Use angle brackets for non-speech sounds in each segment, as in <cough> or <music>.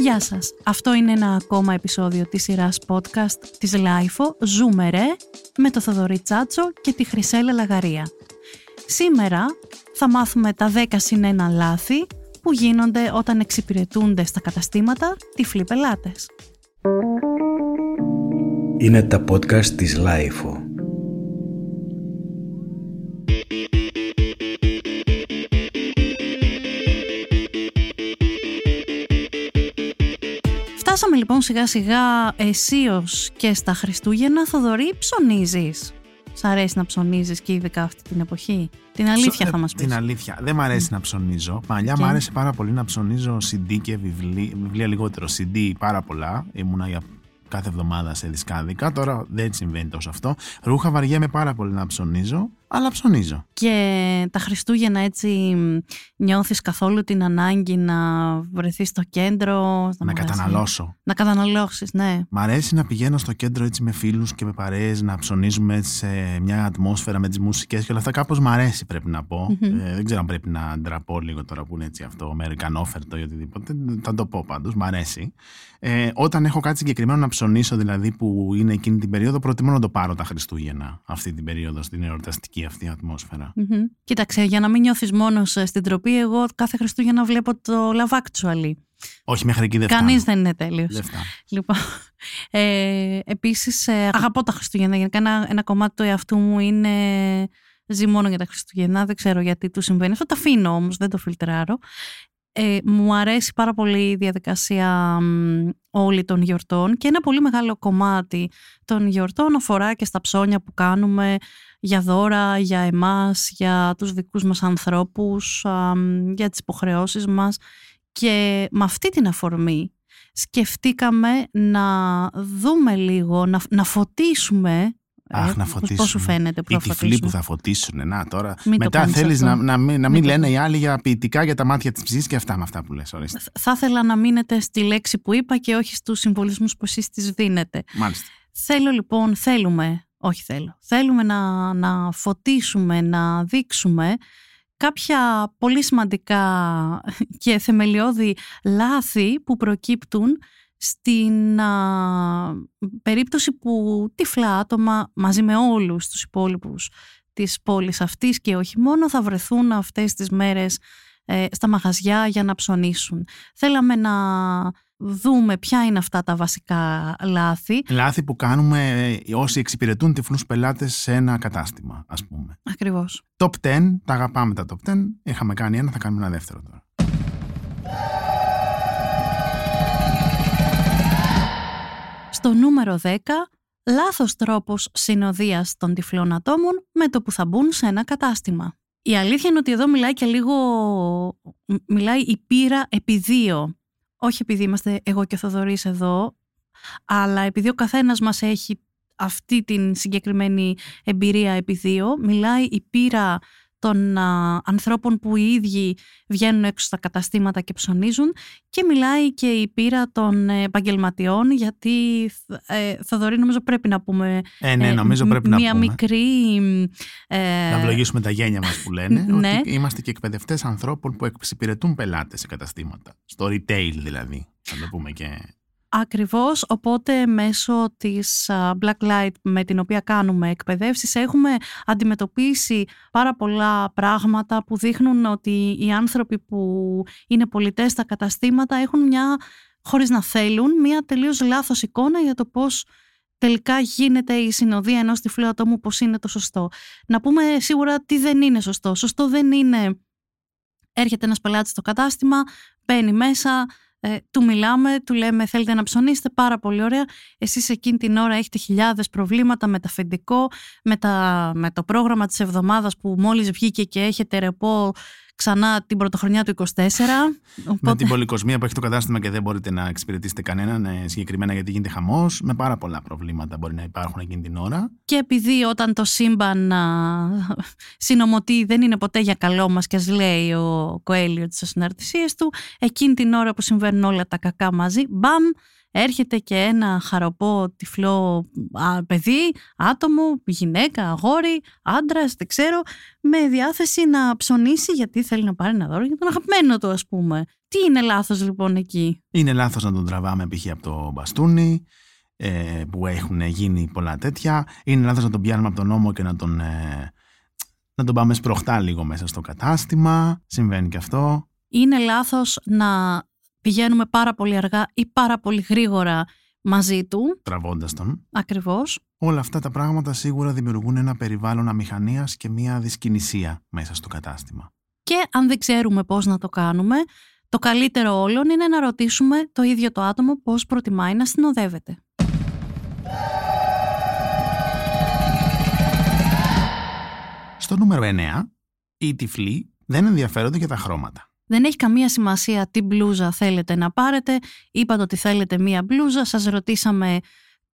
Γεια σας. Αυτό είναι ένα ακόμα επεισόδιο της σειράς podcast της LiFO «Ζούμε ρε» με το Θοδωρή Τσάτσο και τη Χρυσέλα Λαγαρία. Σήμερα θα μάθουμε τα 10 συν 1 λάθη που γίνονται όταν εξυπηρετούνται στα καταστήματα τυφλοί πελάτες. Είναι τα podcast της LiFO. Φτάσαμε λοιπόν σιγά σιγά αισίως και στα Χριστούγεννα. Θοδωρή, ψωνίζεις. Σ' αρέσει να ψωνίζεις και ειδικά αυτή την εποχή; Την αλήθεια θα μας πεις. Την αλήθεια. Δεν μ' αρέσει να ψωνίζω. Παλιά Και; μου άρεσε πάρα πολύ να ψωνίζω CD και βιβλία, βιβλία λιγότερο. CD πάρα πολλά. Ήμουνα για κάθε εβδομάδα σε δισκάδικα. Τώρα δεν συμβαίνει τόσο αυτό. Ρούχα βαριέμαι πάρα πολύ να ψωνίζω, αλλά ψωνίζω. Και τα Χριστούγεννα έτσι μ, νιώθεις καθόλου την ανάγκη να βρεθείς στο κέντρο. στα να μαγαζιά. καταναλώσω. Να καταναλώσεις, ναι. Μ' αρέσει να πηγαίνω στο κέντρο έτσι με φίλους και με παρέες, να ψωνίζουμε έτσι σε μια ατμόσφαιρα με τις μουσικές και όλα αυτά. Κάπως μ' αρέσει, πρέπει να πω. Μμμ. Ε, δεν ξέρω αν πρέπει να ντραπώ λίγο τώρα που είναι έτσι αυτό, αμερικανόφερτο ή οτιδήποτε. Θα το πω πάντως, μ' αρέσει. Ε, όταν έχω κάτι συγκεκριμένο να ψωνίσω, δηλαδή που είναι εκείνη την περίοδο, προτιμώ να το πάρω τα Χριστούγεννα, αυτή την περίοδο, στην εορταστική αυτή ατμόσφαιρα. Μμμ. Κοίταξε, για να μην νιώθεις μόνος ε, στην τροπή, εγώ κάθε Χριστούγεννα βλέπω το Love Actually. Όχι, μέχρι εκεί δεν Κανείς φτάνω. δεν είναι τέλειος. Δεν φτάνω. Λοιπόν, <laughs> ε, επίσης ε, αγαπώ τα Χριστούγεννα. Γενικά ένα, ένα κομμάτι του εαυτού μου είναι ζει μόνο για τα Χριστούγεννα. Δεν ξέρω γιατί του συμβαίνει. Αυτό το αφήνω όμως, δεν το φιλτράρω. Ε, μου αρέσει πάρα πολύ η διαδικασία μ, όλη των γιορτών και ένα πολύ μεγάλο κομμάτι των γιορτών αφορά και στα ψώνια που κάνουμε για δώρα, για εμάς, για τους δικούς μας ανθρώπους, α, μ, για τις υποχρεώσεις μας και με αυτή την αφορμή σκεφτήκαμε να δούμε λίγο, να, να φωτίσουμε. Αχ, ε, να πώς- φωτίσουμε. Πώς σου φαίνεται που Οι θα τυφλοί φωτίσουμε. που θα φωτίσουν. Να τώρα. Μην το μετά κάνεις θέλεις αυτό. να, να μην, να Μην μην το λένε κάνεις. οι άλλοι για ποιητικά για τα μάτια της ψυχής και αυτά με αυτά που λες. Ορίστε. Θα ήθελα να μείνετε στη λέξη που είπα και όχι στους συμβολισμούς που εσείς τις δίνετε. Μάλιστα. Θέλω λοιπόν, θέλουμε, όχι θέλω, θέλουμε να, να φωτίσουμε, να δείξουμε κάποια πολύ σημαντικά και θεμελιώδη λάθη που προκύπτουν στην α, περίπτωση που τυφλά άτομα μαζί με όλους τους υπόλοιπους της πόλης αυτής και όχι μόνο θα βρεθούν αυτές τις μέρες ε, στα μαγαζιά για να ψωνίσουν. Θέλαμε να δούμε ποια είναι αυτά τα βασικά λάθη. Λάθη που κάνουμε ε, όσοι εξυπηρετούν τυφλούς πελάτες σε ένα κατάστημα, ας πούμε. Ακριβώς. Top 10, τα αγαπάμε τα top 10. Είχαμε κάνει ένα, θα κάνουμε ένα δεύτερο τώρα. Στο νούμερο 10, λάθος τρόπος συνοδείας των τυφλών ατόμων με το που θα μπουν σε ένα κατάστημα. Η αλήθεια είναι ότι εδώ μιλάει και λίγο, μ- μιλάει η πείρα επί δύο. Όχι επειδή είμαστε εγώ και ο Θοδωρής εδώ, αλλά επειδή ο καθένας μας έχει αυτή την συγκεκριμένη εμπειρία επί δύο, μιλάει η πείρα των α, ανθρώπων που οι ίδιοι βγαίνουν έξω στα καταστήματα και ψωνίζουν και μιλάει και η πείρα των επαγγελματιών γιατί ε, Θοδωρή νομίζω πρέπει να πούμε Ε, ναι, ε, νομίζω μ- πρέπει να μία πούμε. μικρή ε, Να ευλογήσουμε τα γένια μας που λένε. <laughs> Ναι. Ότι είμαστε και εκπαιδευτές ανθρώπων που εξυπηρετούν πελάτες σε καταστήματα. Στο retail δηλαδή. Θα το πούμε και. Ακριβώς, οπότε μέσω της α, Black Light με την οποία κάνουμε εκπαιδεύσεις έχουμε αντιμετωπίσει πάρα πολλά πράγματα που δείχνουν ότι οι άνθρωποι που είναι πολιτές στα καταστήματα έχουν μια, χωρίς να θέλουν, μια τελείως λάθος εικόνα για το πώς τελικά γίνεται η συνοδεία ενός τυφλού ατόμου πώς είναι το σωστό. Να πούμε σίγουρα τι δεν είναι σωστό. Σωστό δεν είναι έρχεται ένας πελάτης στο κατάστημα, μπαίνει μέσα, ε, του μιλάμε, του λέμε θέλετε να ψωνίσετε, πάρα πολύ ωραία. Εσείς εκείνη την ώρα έχετε χιλιάδες προβλήματα με το αφεντικό, με, τα, με το πρόγραμμα της εβδομάδας που μόλις βγήκε και έχετε ρεπό ξανά την πρωτοχρονιά του 24. Με Οπότε, την πολυκοσμία που έχει το κατάστημα και δεν μπορείτε να εξυπηρετήσετε κανέναν ε, συγκεκριμένα γιατί γίνεται χαμός. Με πάρα πολλά προβλήματα μπορεί να υπάρχουν εκείνη την ώρα. και επειδή όταν το σύμπαν α, συνομωτεί δεν είναι ποτέ για καλό μας και ας λέει ο Κοέλιος τις συναρτησίες του, εκείνη την ώρα που συμβαίνουν όλα τα κακά μαζί, μπαμ, έρχεται και ένα χαροπό τυφλό α, παιδί, άτομο, γυναίκα, αγόρι, άντρας, δεν ξέρω, με διάθεση να ψωνίσει γιατί θέλει να πάρει ένα δώρο για τον αγαπημένο του, ας πούμε. Τι είναι λάθος λοιπόν εκεί; Είναι λάθος να τον τραβάμε π.χ. από το μπαστούνι, ε, που έχουν γίνει πολλά τέτοια. Είναι λάθος να τον πιάνουμε από τον νόμο και να τον. Ε, να τον πάμε σπροχτά λίγο μέσα στο κατάστημα. Συμβαίνει και αυτό. Είναι λάθος να πηγαίνουμε πάρα πολύ αργά ή πάρα πολύ γρήγορα μαζί του. Τραβώντας τον. Ακριβώς. Όλα αυτά τα πράγματα σίγουρα δημιουργούν ένα περιβάλλον αμηχανίας και μια δυσκινησία μέσα στο κατάστημα. Και αν δεν ξέρουμε πώς να το κάνουμε, το καλύτερο όλων είναι να ρωτήσουμε το ίδιο το άτομο πώς προτιμάει να συνοδεύεται. Στο νούμερο 9, οι τυφλοί δεν ενδιαφέρονται για τα χρώματα. Δεν έχει καμία σημασία τι μπλούζα θέλετε να πάρετε. Είπατε ότι θέλετε μία μπλούζα, σας ρωτήσαμε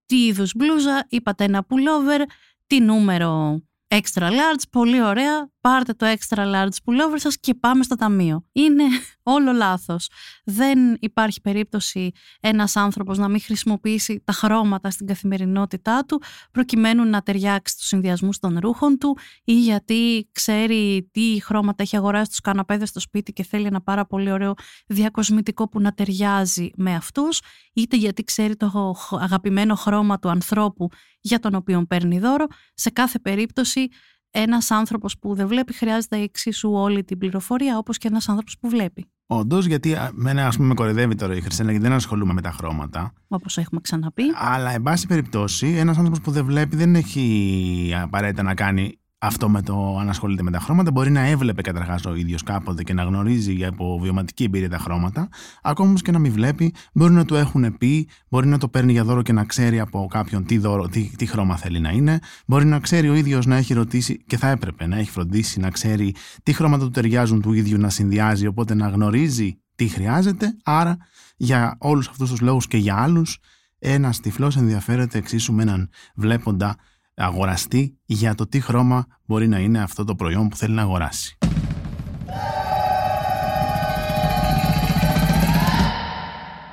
τι είδους μπλούζα, είπατε ένα pullover, τι νούμερο extra large, πολύ ωραία, πάρτε το extra large pullover σας και πάμε στο ταμείο. Είναι <laughs> όλο λάθος. Δεν υπάρχει περίπτωση ένας άνθρωπος να μην χρησιμοποιήσει τα χρώματα στην καθημερινότητά του προκειμένου να ταιριάξει τους συνδυασμούς των ρούχων του ή γιατί ξέρει τι χρώματα έχει αγοράσει στους καναπέδες στο σπίτι και θέλει ένα πάρα πολύ ωραίο διακοσμητικό που να ταιριάζει με αυτούς είτε γιατί ξέρει το αγαπημένο χρώμα του ανθρώπου για τον οποίο παίρνει δώρο. Σε κάθε περίπτωση ένας άνθρωπος που δεν βλέπει χρειάζεται εξίσου όλη την πληροφορία όπως και ένας άνθρωπος που βλέπει. Όντως, γιατί μένα, ας πούμε, με κορυδεύει τώρα η Χριστίνα, γιατί δεν ασχολούμαι με τα χρώματα. Όπως έχουμε ξαναπεί. Αλλά, εν πάση περιπτώσει, ένας άνθρωπος που δεν βλέπει δεν έχει απαραίτητα να κάνει αυτό με το αν ασχολείται με τα χρώματα. Μπορεί να έβλεπε καταρχάς ο ίδιος κάποτε και να γνωρίζει από βιωματική εμπειρία τα χρώματα. Ακόμα όμως και να μην βλέπει, μπορεί να του έχουν πει, μπορεί να το παίρνει για δώρο και να ξέρει από κάποιον τι, δώρο, τι, τι χρώμα θέλει να είναι. Μπορεί να ξέρει ο ίδιος να έχει ρωτήσει και θα έπρεπε να έχει φροντίσει να ξέρει τι χρώματα του ταιριάζουν του ίδιου να συνδυάζει, οπότε να γνωρίζει τι χρειάζεται. Άρα, για όλους αυτούς τους λόγους και για άλλους, ένας τυφλός ενδιαφέρεται εξίσου με έναν βλέποντα αγοραστεί για το τι χρώμα μπορεί να είναι αυτό το προϊόν που θέλει να αγοράσει.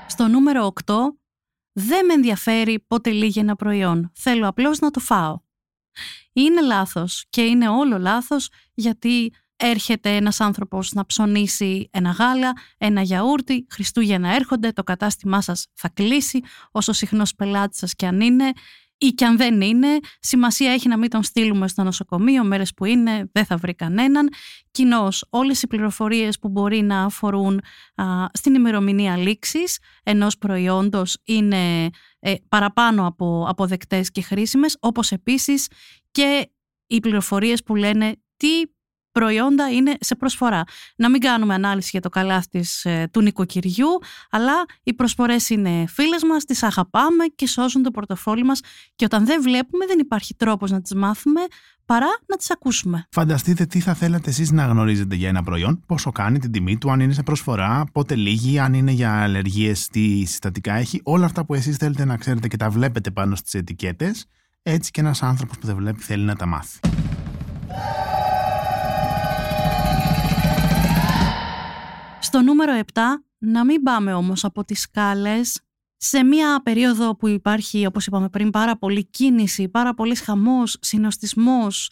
Στο νούμερο 8, δεν με ενδιαφέρει πότε λύγει ένα προϊόν. Θέλω απλώς να το φάω. Είναι λάθος και είναι όλο λάθος γιατί έρχεται ένας άνθρωπος να ψωνίσει ένα γάλα, ένα γιαούρτι, Χριστούγεννα έρχονται, το κατάστημά σας θα κλείσει, όσο συχνός πελάτης σας και αν είναι, ή και αν δεν είναι, σημασία έχει να μην τον στείλουμε στο νοσοκομείο, μέρες που είναι, δεν θα βρει κανέναν. Κοινώς, όλες οι πληροφορίες που μπορεί να αφορούν στην ημερομηνία λήξης ενός προϊόντος είναι ε, παραπάνω από αποδεκτές και χρήσιμες, όπως επίσης και οι πληροφορίες που λένε τι προϊόντα είναι σε προσφορά. Να μην κάνουμε ανάλυση για το καλάθι της, ε, του νοικοκυριού, αλλά οι προσφορές είναι φίλες μας, τις αγαπάμε και σώζουν το πορτοφόλι μας και όταν δεν βλέπουμε δεν υπάρχει τρόπος να τις μάθουμε παρά να τις ακούσουμε. Φανταστείτε τι θα θέλατε εσείς να γνωρίζετε για ένα προϊόν, πόσο κάνει την τιμή του, αν είναι σε προσφορά, πότε λύγει, αν είναι για αλλεργίες, τι συστατικά έχει, όλα αυτά που εσείς θέλετε να ξέρετε και τα βλέπετε πάνω στις ετικέτες, έτσι και ένας άνθρωπος που δεν βλέπει θέλει να τα μάθει. Στο νούμερο 7, να μην πάμε όμως από τις σκάλες σε μια περίοδο που υπάρχει, όπως είπαμε πριν, πάρα πολύ κίνηση, πάρα πολύς χαμός, συνοστισμός,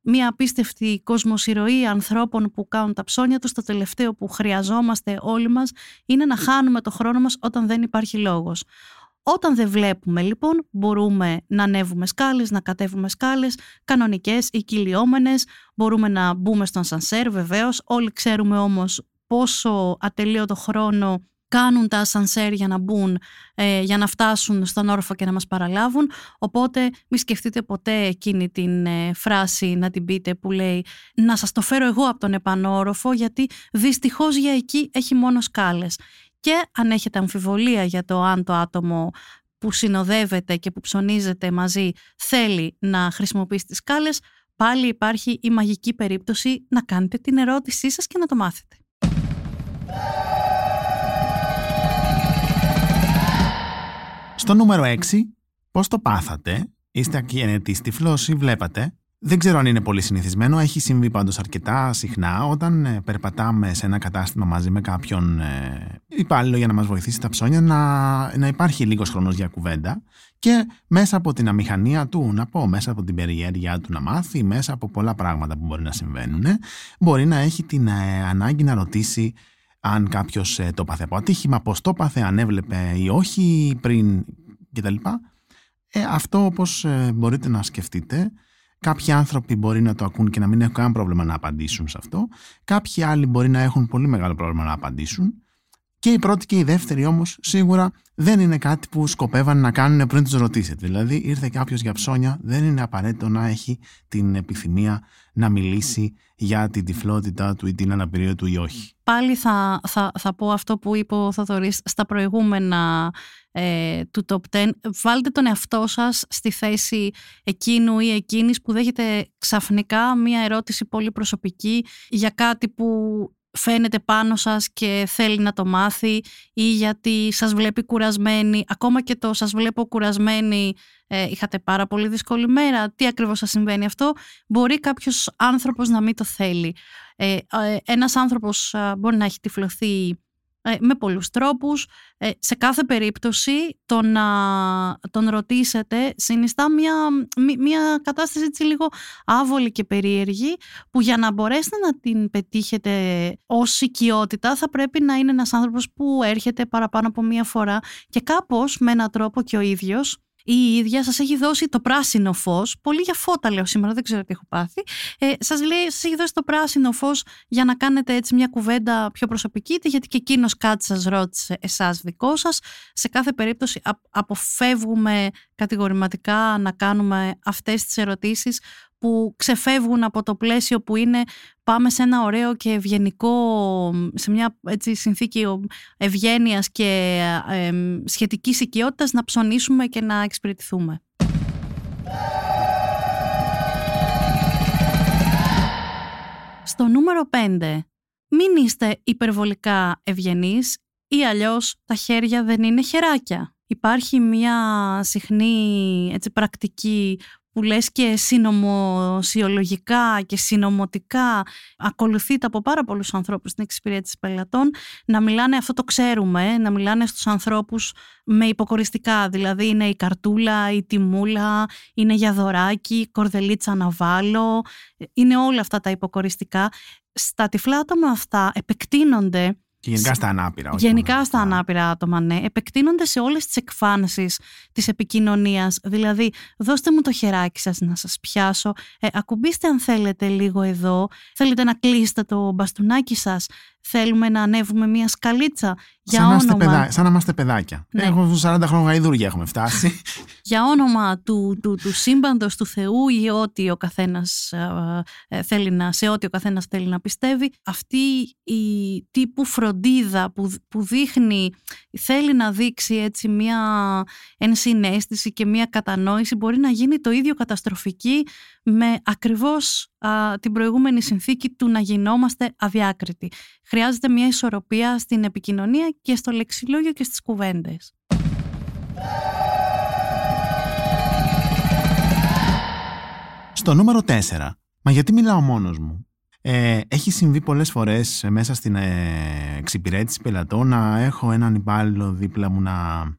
μια απίστευτη κοσμοσυρωή ανθρώπων που κάνουν τα ψώνια τους, το τελευταίο που χρειαζόμαστε όλοι μας είναι να χάνουμε το χρόνο μας όταν δεν υπάρχει λόγος. Όταν δεν βλέπουμε λοιπόν μπορούμε να ανέβουμε σκάλες, να κατέβουμε σκάλες, κανονικές ή κυλιόμενες, μπορούμε να μπούμε στον σανσέρ βεβαίως, όλοι ξέρουμε όμως πόσο ατελείωτο χρόνο κάνουν τα ασανσέρ για να μπουν, ε, για να φτάσουν στον όροφο και να μας παραλάβουν. Οπότε μη σκεφτείτε ποτέ εκείνη την ε, φράση να την πείτε που λέει «Να σας το φέρω εγώ από τον επανόροφο γιατί δυστυχώς για εκεί έχει μόνο σκάλες». Και αν έχετε αμφιβολία για το αν το άτομο που συνοδεύεται και που ψωνίζεται μαζί θέλει να χρησιμοποιήσει τις σκάλες, πάλι υπάρχει η μαγική περίπτωση να κάνετε την ερώτησή σας και να το μάθετε. Στο νούμερο 6, πώς το πάθατε, είστε ακίνητοι στη φλώση, βλέπατε, Δεν ξέρω αν είναι πολύ συνηθισμένο. Έχει συμβεί πάντως αρκετά συχνά όταν ε, περπατάμε σε ένα κατάστημα μαζί με κάποιον ε, υπάλληλο για να μας βοηθήσει τα ψώνια να, να υπάρχει λίγος χρόνος για κουβέντα και μέσα από την αμηχανία του, να πω, μέσα από την περιέργειά του να μάθει, μέσα από πολλά πράγματα που μπορεί να συμβαίνουν, μπορεί να έχει την ε, ανάγκη να ρωτήσει αν κάποιος ε, το πάθε από ατύχημα, πώς το πάθε, αν έβλεπε ή όχι πριν κτλ. Ε, αυτό όπως ε, μπορείτε να σκεφτείτε Κάποιοι άνθρωποι μπορεί να το ακούν και να μην έχουν κανένα πρόβλημα να απαντήσουν σε αυτό. Κάποιοι άλλοι μπορεί να έχουν πολύ μεγάλο πρόβλημα να απαντήσουν. Και η πρώτη και η δεύτερη όμως σίγουρα δεν είναι κάτι που σκοπεύαν να κάνουν πριν τους ρωτήσετε. Δηλαδή, ήρθε κάποιος για ψώνια, δεν είναι απαραίτητο να έχει την επιθυμία να μιλήσει για την τυφλότητά του ή την αναπηρία του ή όχι. Πάλι θα, θα, θα πω αυτό που είπε ο Θοδωρής στα προηγούμενα ε, του Top 10. Βάλτε τον εαυτό σας στη θέση εκείνου ή εκείνης που δέχεται ξαφνικά μία ερώτηση πολύ προσωπική για κάτι που φαίνεται πάνω σας και θέλει να το μάθει ή γιατί σας βλέπει κουρασμένη, ακόμα και το σας βλέπω κουρασμένη ε, είχατε πάρα πολύ δύσκολη μέρα, τι ακριβώς σας συμβαίνει αυτό, μπορεί κάποιος άνθρωπος να μην το θέλει. Ε, ε ένας άνθρωπος μπορεί να έχει τυφλωθεί ε, με πολλούς τρόπους. Ε, σε κάθε περίπτωση το να τον ρωτήσετε συνιστά μια, μια κατάσταση έτσι λίγο άβολη και περίεργη που για να μπορέσετε να την πετύχετε ως οικειότητα θα πρέπει να είναι ένας άνθρωπος που έρχεται παραπάνω από μία φορά και κάπως με έναν τρόπο και ο ίδιος η ίδια σας έχει δώσει το πράσινο φως, πολύ για φώτα λέω σήμερα, δεν ξέρω τι έχω πάθει, ε, σας λέει, σας έχει δώσει το πράσινο φως για να κάνετε έτσι μια κουβέντα πιο προσωπική, γιατί και εκείνος κάτι σας ρώτησε εσάς δικό σας. Σε κάθε περίπτωση αποφεύγουμε κατηγορηματικά να κάνουμε αυτές τις ερωτήσεις που ξεφεύγουν από το πλαίσιο που είναι πάμε σε ένα ωραίο και ευγενικό, σε μια έτσι, συνθήκη ευγένειας και ε, σχετικής οικειότητας να ψωνίσουμε και να εξυπηρετηθούμε. Στο νούμερο 5, μην είστε υπερβολικά ευγενείς ή αλλιώς τα χέρια δεν είναι χεράκια. Υπάρχει μια συχνή έτσι, πρακτική που λες και συνωμοσιολογικά και συνωμοτικά ακολουθείται από πάρα πολλούς ανθρώπους στην εξυπηρέτηση πελατών να μιλάνε, αυτό το ξέρουμε, να μιλάνε στους ανθρώπους με υποκοριστικά, δηλαδή είναι η καρτούλα, η τιμούλα, είναι για δωράκι, κορδελίτσα να βάλω, είναι όλα αυτά τα υποκοριστικά. Στα τυφλά άτομα αυτά επεκτείνονται και γενικά στα ανάπηρα. Όχι γενικά στα ανάπηρα άτομα, ναι. Επεκτείνονται σε όλες τις εκφάνσεις της επικοινωνίας. Δηλαδή, δώστε μου το χεράκι σας να σας πιάσω. Ε, ακουμπήστε αν θέλετε λίγο εδώ. Θέλετε να κλείσετε το μπαστούνάκι σας. Θέλουμε να ανέβουμε μια σκαλίτσα. Για σαν, όνομα... παιδά, σαν να είμαστε παιδάκια. Ναι. Έχω 40 χρόνια γαϊδούρια έχουμε φτάσει. <laughs> για όνομα του, του, του σύμπαντος, του Θεού ή ό,τι ο καθένας ε, θέλει να, σε ό,τι ο καθένας θέλει να πιστεύει. Αυτή η τύπου φροντίδα που, που δείχνει, θέλει να δείξει έτσι μια ενσυναίσθηση και μια κατανόηση μπορεί να γίνει το ίδιο καταστροφική με ακριβώς την προηγούμενη συνθήκη του να γινόμαστε αδιάκριτοι. Χρειάζεται μια ισορροπία στην επικοινωνία και στο λεξιλόγιο και στις κουβέντες. Στο νούμερο 4. Μα γιατί μιλάω μόνος μου. Ε, έχει συμβεί πολλές φορές μέσα στην ε, εξυπηρέτηση πελατών να έχω έναν υπάλληλο δίπλα μου να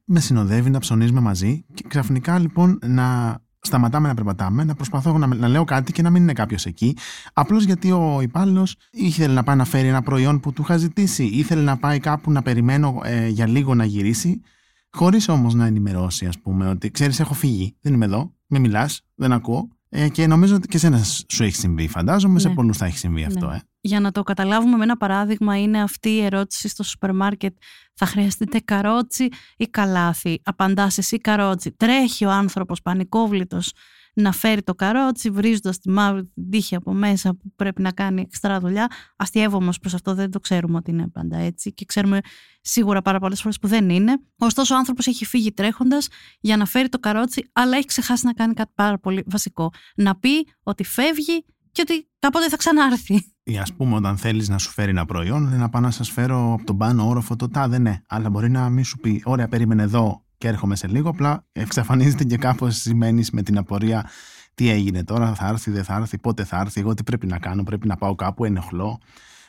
με συνοδεύει, να ψωνίζουμε μαζί και ξαφνικά λοιπόν να σταματάμε να περπατάμε, να προσπαθώ να, να λέω κάτι και να μην είναι κάποιος εκεί. Απλώς γιατί ο υπάλληλος ήθελε να πάει να φέρει ένα προϊόν που του είχα ζητήσει, ήθελε να πάει κάπου να περιμένω ε, για λίγο να γυρίσει, χωρίς όμως να ενημερώσει, ας πούμε, ότι ξέρεις, έχω φύγει, δεν είμαι εδώ, μην μιλάς, δεν ακούω. Ε, και νομίζω ότι και εσένα σου έχει συμβεί, φαντάζομαι, ναι. σε πολλούς θα έχει συμβεί ναι. αυτό. Ε. Για να το καταλάβουμε με ένα παράδειγμα, είναι αυτή η ερώτηση στο σούπερ μάρκετ. Θα χρειαστείτε καρότσι ή καλάθι. Απαντάς εσύ καρότσι. Τρέχει ο άνθρωπος πανικόβλητος να φέρει το καρότσι, βρίζοντας τη μαύρη την τύχη από μέσα που πρέπει να κάνει εξτρά δουλειά. Αστειεύομαι προς αυτό, δεν το ξέρουμε ότι είναι πάντα έτσι και ξέρουμε σίγουρα πάρα πολλές φορές που δεν είναι. Ωστόσο, ο άνθρωπος έχει φύγει τρέχοντας για να φέρει το καρότσι, αλλά έχει ξεχάσει να κάνει κάτι πάρα πολύ βασικό. Να πει ότι φεύγει και ότι κάποτε θα ξανάρθει. Ή ας πούμε, όταν θέλεις να σου φέρει ένα προϊόν, να πάω να σας φέρω από τον πάνω όροφο το τάδε, ναι. Αλλά μπορεί να μην σου πει, Ωραία, περίμενε εδώ και έρχομαι σε λίγο. Απλά εξαφανίζεται και κάπως σημαίνεις με την απορία τι έγινε τώρα, θα έρθει, δεν θα έρθει, πότε θα έρθει, εγώ τι πρέπει να κάνω, πρέπει να πάω κάπου, ενοχλώ.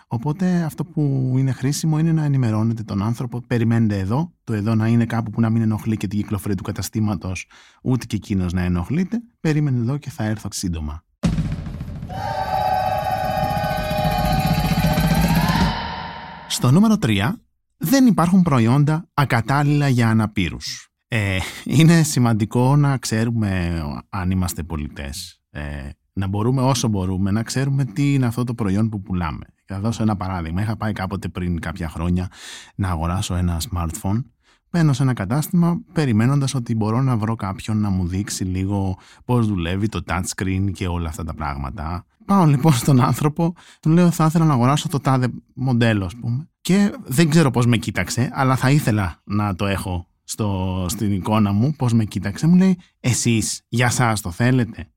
Οπότε αυτό που είναι χρήσιμο είναι να ενημερώνετε τον άνθρωπο. Περιμένετε εδώ, το εδώ να είναι κάπου που να μην ενοχλεί και την κυκλοφορία του καταστήματος, ούτε και εκείνος να ενοχλείται. Περίμενε εδώ και θα έρθω σύντομα. Στο νούμερο 3 δεν υπάρχουν προϊόντα ακατάλληλα για αναπήρους. Ε, είναι σημαντικό να ξέρουμε αν είμαστε πολιτές. Ε, να μπορούμε όσο μπορούμε να ξέρουμε τι είναι αυτό το προϊόν που πουλάμε. Θα δώσω ένα παράδειγμα. Είχα πάει κάποτε πριν κάποια χρόνια να αγοράσω ένα smartphone. Μπαίνω σε ένα κατάστημα περιμένοντας ότι μπορώ να βρω κάποιον να μου δείξει λίγο πώς δουλεύει το touchscreen και όλα αυτά τα πράγματα. Πάω λοιπόν στον άνθρωπο, του λέω θα ήθελα να αγοράσω το τάδε μοντέλο ας πούμε. Και δεν ξέρω πώς με κοίταξε, αλλά θα ήθελα να το έχω στο, στην εικόνα μου, πώς με κοίταξε. Μου λέει εσείς για σας το θέλετε;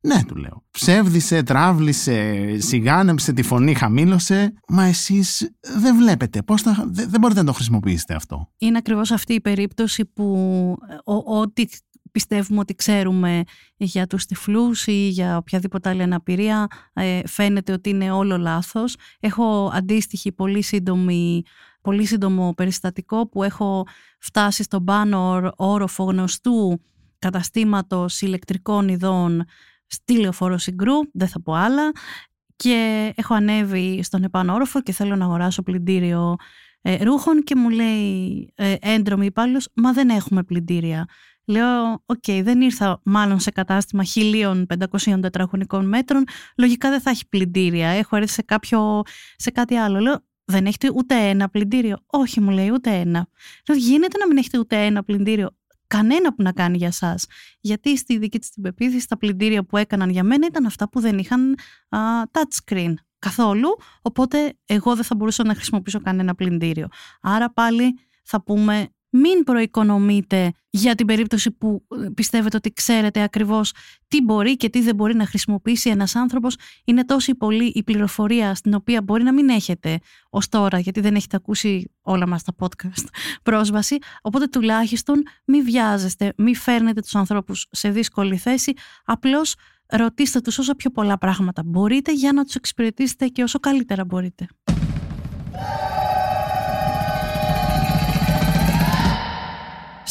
Ναι, του λέω. Ψεύδισε, τράβλησε, σιγάνεψε τη φωνή, χαμήλωσε. Μα εσείς δεν βλέπετε. Πώς θα, δεν, μπορείτε να το χρησιμοποιήσετε αυτό. Είναι ακριβώς αυτή η περίπτωση που ό,τι πιστεύουμε ότι ξέρουμε για τους τυφλούς ή για οποιαδήποτε άλλη αναπηρία ε, φαίνεται ότι είναι όλο λάθος. Έχω αντίστοιχη πολύ σύντομη πολύ σύντομο περιστατικό που έχω φτάσει στον πάνω όροφο γνωστού καταστήματος ηλεκτρικών ειδών στη λεωφόρο Συγκρού, δεν θα πω άλλα, και έχω ανέβει στον επάνω όροφο και θέλω να αγοράσω πλυντήριο ε, ρούχων και μου λέει ε, έντρομη υπάλληλος, μα δεν έχουμε πλυντήρια. Λέω, okay, δεν ήρθα μάλλον σε κατάστημα 1500 τετραγωνικών μέτρων, λογικά δεν θα έχει πλυντήρια, έχω έρθει σε, κάποιο, σε κάτι άλλο. Λέω, δεν έχετε ούτε ένα πλυντήριο. Όχι, μου λέει, ούτε ένα. Λέω, γίνεται να μην έχετε ούτε ένα πλυντήριο κανένα που να κάνει για εσάς. Γιατί στη δική της την πεποίθηση, τα πλυντήρια που έκαναν για μένα ήταν αυτά που δεν είχαν α, touchscreen καθόλου. Οπότε εγώ δεν θα μπορούσα να χρησιμοποιήσω κανένα πλυντήριο. Άρα πάλι θα πούμε μην προοικονομείτε για την περίπτωση που ε, πιστεύετε ότι ξέρετε ακριβώς τι μπορεί και τι δεν μπορεί να χρησιμοποιήσει ένας άνθρωπος. Είναι τόση πολύ η πληροφορία στην οποία μπορεί να μην έχετε ως τώρα, γιατί δεν έχετε ακούσει όλα μας τα podcast <laughs> πρόσβαση. Οπότε τουλάχιστον μην βιάζεστε, μην φέρνετε τους ανθρώπους σε δύσκολη θέση, απλώς ρωτήστε τους όσο πιο πολλά πράγματα μπορείτε για να τους εξυπηρετήσετε και όσο καλύτερα μπορείτε.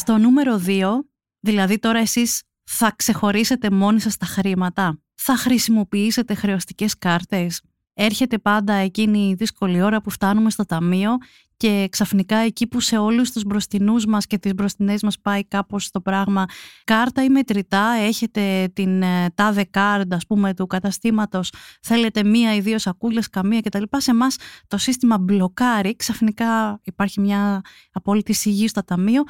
Στο νούμερο 2, δηλαδή τώρα εσείς θα ξεχωρίσετε μόνοι σας τα χρήματα, θα χρησιμοποιήσετε χρεωστικές κάρτες. Έρχεται πάντα εκείνη η δύσκολη ώρα που φτάνουμε στο ταμείο και ξαφνικά εκεί που σε όλους τους μπροστινούς μας και τις μπροστινές μας πάει κάπως το πράγμα κάρτα ή μετρητά, έχετε την ε, τάδε κάρτα ας πούμε του καταστήματος, θέλετε μία ή δύο σακούλες, καμία κτλ. Σε εμάς το σύστημα μπλοκάρει, ξαφνικά υπάρχει μια απόλυτη σιγή στο ταμείο.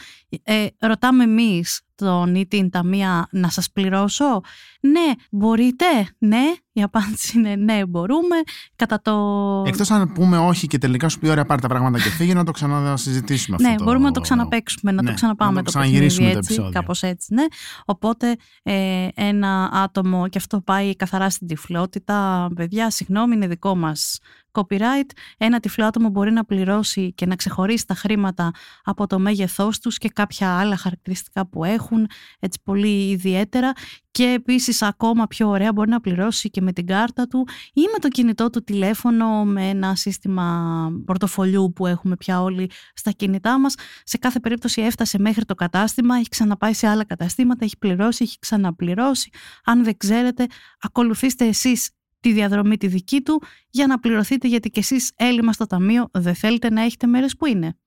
Ε, ρωτάμε εμείς τον ή την ταμεία να σας πληρώσω. Ναι, μπορείτε. Ναι, η απάντηση είναι ναι, μπορούμε. Κατά το... Εκτός αν πούμε όχι και τελικά σου πει ωραία πάρει τα πράγματα και φύγει να το ξανασυζητήσουμε ναι, αυτό. Ναι, μπορούμε να το ξαναπαίξουμε, να ναι, το ξαναπάμε να το, το παιχνίδι έτσι, επεισόδιο. κάπως έτσι, ναι. Οπότε ε, ένα άτομο, και αυτό πάει καθαρά στην τυφλότητα, παιδιά, συγγνώμη, είναι δικό μας copyright, ένα τυφλό άτομο μπορεί να πληρώσει και να ξεχωρίσει τα χρήματα από το μέγεθός τους και κάποια άλλα χαρακτηριστικά που έχουν, έτσι πολύ ιδιαίτερα και επίσης ακόμα πιο ωραία μπορεί να πληρώσει και με την κάρτα του ή με το κινητό του τηλέφωνο με ένα σύστημα πορτοφολιού που έχουμε πια όλοι στα κινητά μας. Σε κάθε περίπτωση έφτασε μέχρι το κατάστημα, έχει ξαναπάει σε άλλα καταστήματα, έχει πληρώσει, έχει ξαναπληρώσει. Αν δεν ξέρετε, ακολουθήστε εσείς τη διαδρομή τη δική του για να πληρωθείτε γιατί κι εσείς έλλειμμα στο ταμείο δεν θέλετε να έχετε μέρες που είναι.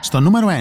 Στο νούμερο 1,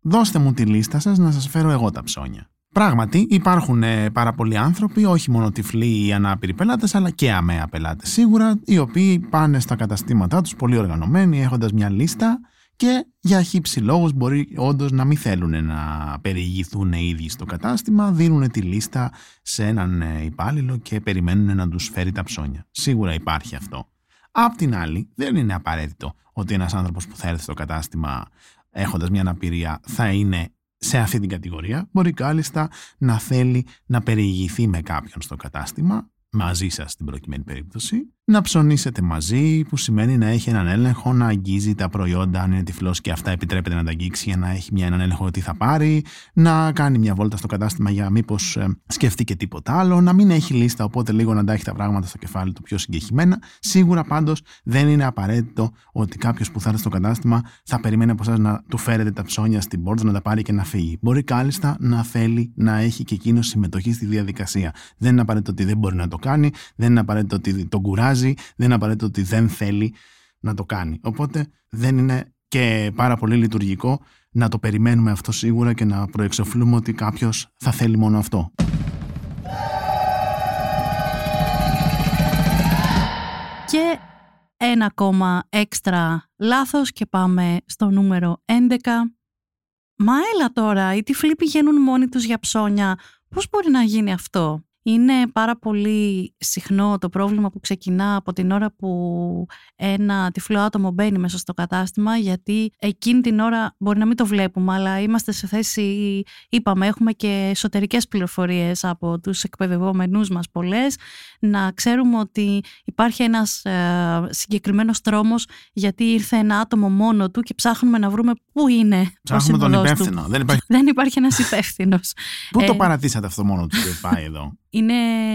δώστε μου τη λίστα σας να σας φέρω εγώ τα ψώνια. Πράγματι, υπάρχουν ε, πάρα πολλοί άνθρωποι, όχι μόνο τυφλοί ή ανάπηροι πελάτες, αλλά και αμαία πελάτες σίγουρα, οι οποίοι πάνε στα καταστήματά τους πολύ οργανωμένοι, έχοντας μια λίστα και για χύψη λόγους μπορεί όντως να μην θέλουν να περιηγηθούν οι ίδιοι στο κατάστημα, δίνουν τη λίστα σε έναν ε, υπάλληλο και περιμένουν να τους φέρει τα ψώνια. Σίγουρα υπάρχει αυτό. Απ' την άλλη, δεν είναι απαραίτητο ότι ένας άνθρωπος που θα έρθει στο κατάστημα έχοντας μια αναπηρία θα είναι σε αυτή την κατηγορία. Μπορεί κάλλιστα να θέλει να περιηγηθεί με κάποιον στο κατάστημα, μαζί σας στην προκειμένη περίπτωση, να ψωνίσετε μαζί, που σημαίνει να έχει έναν έλεγχο, να αγγίζει τα προϊόντα, αν είναι τυφλός και αυτά επιτρέπεται να τα αγγίξει για να έχει μια, έναν έλεγχο τι θα πάρει, να κάνει μια βόλτα στο κατάστημα για μήπως ε, σκεφτεί και τίποτα άλλο, να μην έχει λίστα, οπότε λίγο να τα έχει τα πράγματα στο κεφάλι του πιο συγκεκριμένα. Σίγουρα πάντως δεν είναι απαραίτητο ότι κάποιος που θα έρθει στο κατάστημα θα περιμένει από εσάς να του φέρετε τα ψώνια στην πόρτα, να τα πάρει και να φύγει. Μπορεί κάλλιστα να θέλει να έχει και εκείνος συμμετοχή στη διαδικασία. Δεν είναι απαραίτητο ότι δεν μπορεί να το κάνει, δεν είναι απαραίτητο ότι τον κουράζει, δεν είναι απαραίτητο ότι δεν θέλει να το κάνει. Οπότε δεν είναι και πάρα πολύ λειτουργικό να το περιμένουμε αυτό σίγουρα και να προεξοφλούμε ότι κάποιος θα θέλει μόνο αυτό. Και ένα ακόμα έξτρα λάθος και πάμε στο νούμερο 11. Μα έλα τώρα, οι τυφλοί πηγαίνουν μόνοι τους για ψώνια. Πώς μπορεί να γίνει αυτό; Είναι πάρα πολύ συχνό το πρόβλημα που ξεκινά από την ώρα που ένα τυφλό άτομο μπαίνει μέσα στο κατάστημα γιατί εκείνη την ώρα μπορεί να μην το βλέπουμε αλλά είμαστε σε θέση, είπαμε, έχουμε και εσωτερικές πληροφορίες από τους εκπαιδευόμενούς μας πολλές να ξέρουμε ότι υπάρχει ένας ε, συγκεκριμένος τρόμος γιατί ήρθε ένα άτομο μόνο του και ψάχνουμε να βρούμε πού είναι Ψάχνουμε τον υπεύθυνο. Δεν υπάρχει, <laughs> Δεν υπάρχει ένας υπεύθυνος. Πού το Ε, παρατήσατε αυτό μόνο του και πάει εδώ; Είναι,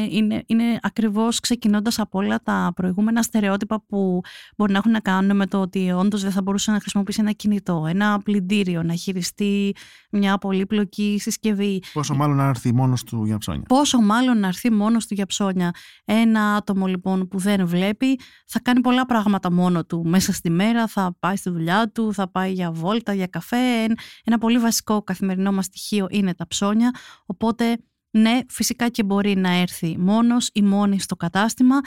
είναι, είναι ακριβώς ξεκινώντας από όλα τα προηγούμενα στερεότυπα που μπορεί να έχουν να κάνουν με το ότι όντως δεν θα μπορούσε να χρησιμοποιήσει ένα κινητό, ένα πλυντήριο, να χειριστεί μια πολύπλοκη συσκευή. Πόσο μάλλον να έρθει μόνος του για ψώνια. Πόσο μάλλον να έρθει μόνος του για ψώνια. Ένα άτομο λοιπόν που δεν βλέπει θα κάνει πολλά πράγματα μόνο του μέσα στη μέρα, θα πάει στη δουλειά του, θα πάει για βόλτα, για καφέ. Ένα πολύ βασικό καθημερινό μας στοιχείο είναι τα ψώνια, οπότε ναι, φυσικά και μπορεί να έρθει μόνος ή μόνη στο κατάστημα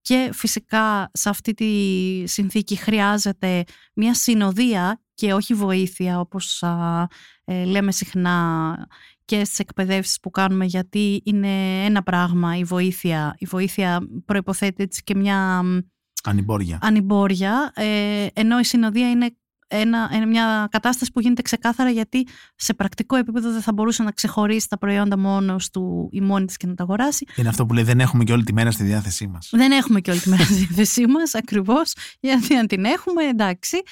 και φυσικά σε αυτή τη συνθήκη χρειάζεται μια συνοδεία και όχι βοήθεια όπως α, ε, λέμε συχνά και στις εκπαιδεύσεις που κάνουμε γιατί είναι ένα πράγμα η βοήθεια. Η βοήθεια προϋποθέτει έτσι και μια μ, Ανυμπόρια. ανυμπόρια ε, ενώ η συνοδεία είναι ένα, είναι μια κατάσταση που γίνεται ξεκάθαρα γιατί σε πρακτικό επίπεδο δεν θα μπορούσε να ξεχωρίσει τα προϊόντα μόνος του ή μόνη της και να τα αγοράσει. Είναι αυτό που λέει δεν έχουμε και όλη τη μέρα στη διάθεσή μας. Δεν έχουμε και όλη τη μέρα στη διάθεσή μας, ακριβώς, γιατί αν την έχουμε, εντάξει.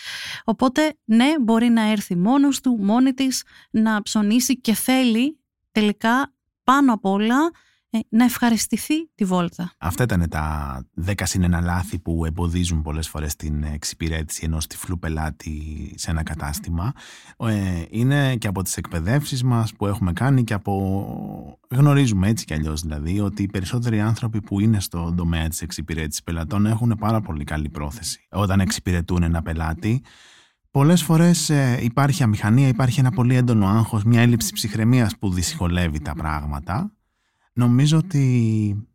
Οπότε, ναι, μπορεί να έρθει μόνος του, μόνη της, να ψωνίσει και θέλει τελικά πάνω απ' όλα ε, να ευχαριστηθεί τη βόλτα. Αυτά ήταν τα 10 συνένα λάθη που εμποδίζουν πολλές φορές την εξυπηρέτηση ενός τυφλού πελάτη σε ένα κατάστημα. Ε, είναι και από τις εκπαιδεύσεις μας που έχουμε κάνει και από... Γνωρίζουμε έτσι κι αλλιώς δηλαδή ότι οι περισσότεροι άνθρωποι που είναι στον τομέα της εξυπηρέτησης πελατών έχουν πάρα πολύ καλή πρόθεση. Όταν εξυπηρετούν ένα πελάτη Πολλές φορές ε, υπάρχει αμηχανία, υπάρχει ένα πολύ έντονο άγχος, μια έλλειψη ψυχραιμίας που δυσκολεύει τα πράγματα. Νομίζω ότι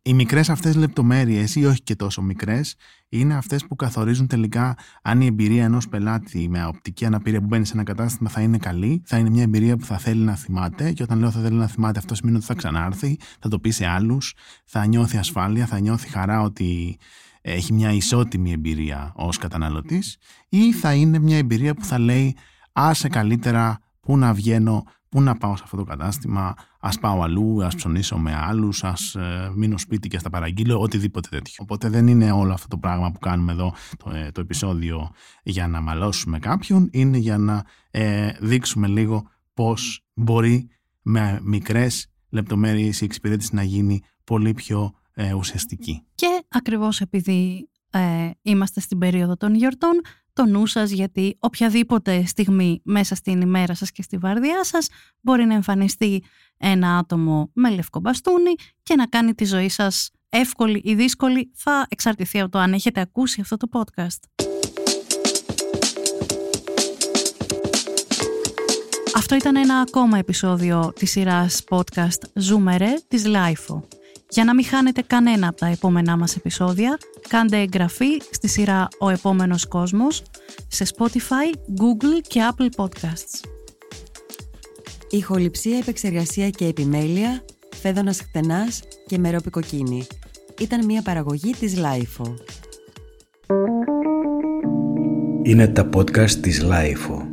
οι μικρές αυτές λεπτομέρειες ή όχι και τόσο μικρές είναι αυτές που καθορίζουν τελικά αν η εμπειρία ενός πελάτη με οπτική αναπηρία που μπαίνει σε ένα κατάστημα θα είναι καλή, θα είναι μια εμπειρία που θα θέλει να θυμάται. Και όταν λέω θα θέλει να θυμάται αυτό σημαίνει ότι θα ξανάρθει, θα το πει σε άλλους, θα νιώθει ασφάλεια, θα νιώθει χαρά ότι έχει μια ισότιμη εμπειρία ως καταναλωτής ή θα είναι μια εμπειρία που θα λέει άσε καλύτερα πού να βγαίνω, πού να πάω σε αυτό το κατάστημα, ας πάω αλλού, ας ψωνίσω με άλλους, ας ε, μείνω σπίτι και ας τα παραγγείλω, οτιδήποτε τέτοιο. Οπότε δεν είναι όλο αυτό το πράγμα που κάνουμε εδώ το, ε, το επεισόδιο για να μαλώσουμε κάποιον, είναι για να ε, δείξουμε λίγο πώς μπορεί με μικρές λεπτομέρειες η εξυπηρέτηση να γίνει πολύ πιο ε, ουσιαστική. Και ακριβώς επειδή ε, είμαστε στην περίοδο των γιορτών, το νου σας γιατί οποιαδήποτε στιγμή μέσα στην ημέρα σας και στη βάρδιά σας μπορεί να εμφανιστεί ένα άτομο με λευκό μπαστούνι και να κάνει τη ζωή σας εύκολη ή δύσκολη θα εξαρτηθεί από το αν έχετε ακούσει αυτό το podcast. Αυτό ήταν ένα ακόμα επεισόδιο της σειράς podcast Zoomere της Lifeo. Για να μην χάνετε κανένα από τα επόμενά μας επεισόδια, κάντε εγγραφή στη σειρά «Ο επόμενος κόσμος» σε Spotify, Google και Apple Podcasts. Ηχοληψία, επεξεργασία και επιμέλεια, φέδωνας χτενάς και μερόπικοκίνη. Ήταν μια παραγωγή της Lifeo. Είναι τα podcast της Lifeo.